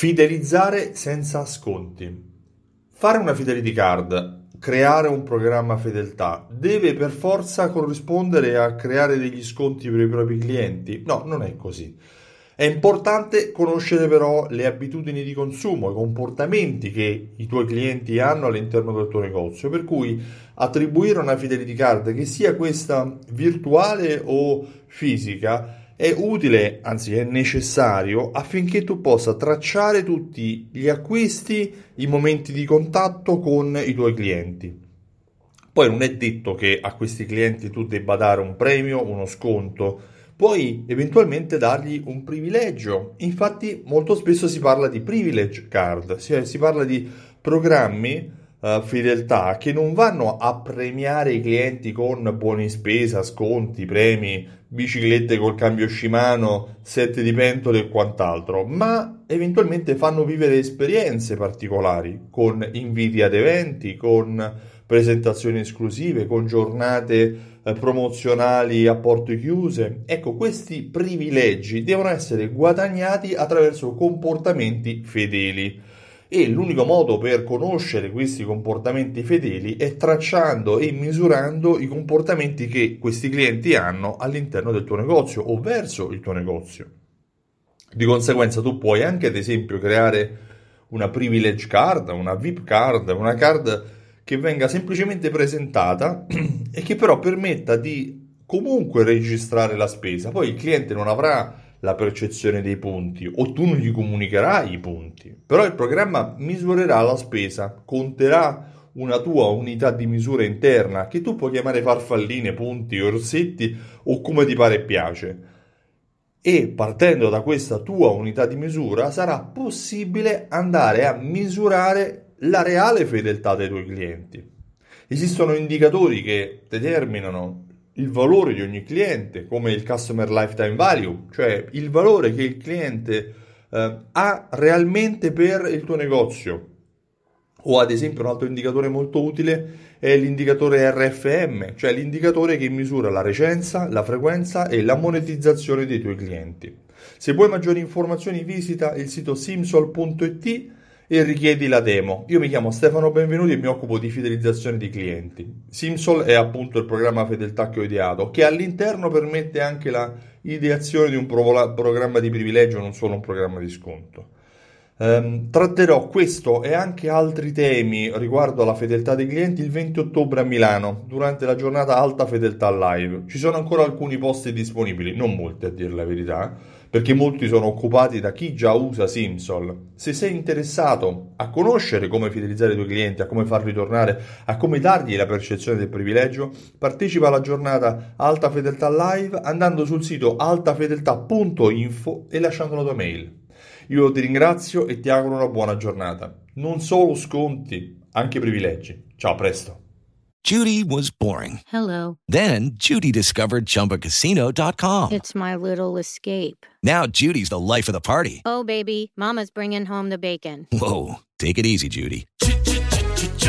Fidelizzare senza sconti. Fare una fidelity card, creare un programma fedeltà, deve per forza corrispondere a creare degli sconti per i propri clienti? No, non è così. È importante conoscere però le abitudini di consumo, i comportamenti che i tuoi clienti hanno all'interno del tuo negozio, per cui attribuire una fidelity card, che sia questa virtuale o fisica, è utile, anzi è necessario, affinché tu possa tracciare tutti gli acquisti, i momenti di contatto con i tuoi clienti. Poi non è detto che a questi clienti tu debba dare un premio, uno sconto, puoi eventualmente dargli un privilegio. Infatti molto spesso si parla di privilege card, si parla di programmi uh, fedeltà che non vanno a premiare i clienti con buoni spesa, sconti, premi, biciclette col cambio Shimano, set di pentole e quant'altro, ma eventualmente fanno vivere esperienze particolari con inviti ad eventi, con presentazioni esclusive, con giornate eh, promozionali a porte chiuse. Ecco, questi privilegi devono essere guadagnati attraverso comportamenti fedeli e l'unico modo per conoscere questi comportamenti fedeli è tracciando e misurando i comportamenti che questi clienti hanno all'interno del tuo negozio o verso il tuo negozio. Di conseguenza tu puoi anche ad esempio creare una privilege card, una VIP card, una card che venga semplicemente presentata e che però permetta di comunque registrare la spesa. Poi il cliente non avrà la percezione dei punti o tu non gli comunicherai i punti, però il programma misurerà la spesa, conterà una tua unità di misura interna che tu puoi chiamare farfalline, punti, orsetti o come ti pare e piace. E partendo da questa tua unità di misura sarà possibile andare a misurare la reale fedeltà dei tuoi clienti. Esistono indicatori che determinano il valore di ogni cliente, come il Customer Lifetime Value, cioè il valore che il cliente eh, ha realmente per il tuo negozio. O ad esempio un altro indicatore molto utile è l'indicatore RFM, cioè l'indicatore che misura la recenza, la frequenza e la monetizzazione dei tuoi clienti. Se vuoi maggiori informazioni visita il sito simsol.it e richiedi la demo. Io mi chiamo Stefano Benvenuti e mi occupo di fidelizzazione di clienti. Simsol è appunto il programma fedeltà che ho ideato, che all'interno permette anche la ideazione di un pro- programma di privilegio, non solo un programma di sconto. Um, tratterò questo e anche altri temi riguardo alla fedeltà dei clienti il 20 ottobre a Milano durante la giornata Alta Fedeltà Live. Ci sono ancora alcuni posti disponibili, non molti a dire la verità perché molti sono occupati da chi già usa Simsol. Se sei interessato a conoscere come fidelizzare i tuoi clienti, a come farli tornare, a come dargli la percezione del privilegio, partecipa alla giornata Alta Fedeltà Live andando sul sito altafedeltà.info e lasciando la tua mail. Io ti ringrazio e ti auguro una buona giornata. Non solo sconti, anche privilegi. Ciao, a presto. Judy was boring. Hello. Then Judy discovered ChumbaCasino.com. It's my little escape. Now Judy's the life of the party. Oh, baby, Mama's bringing home the bacon. Whoa, take it easy, Judy.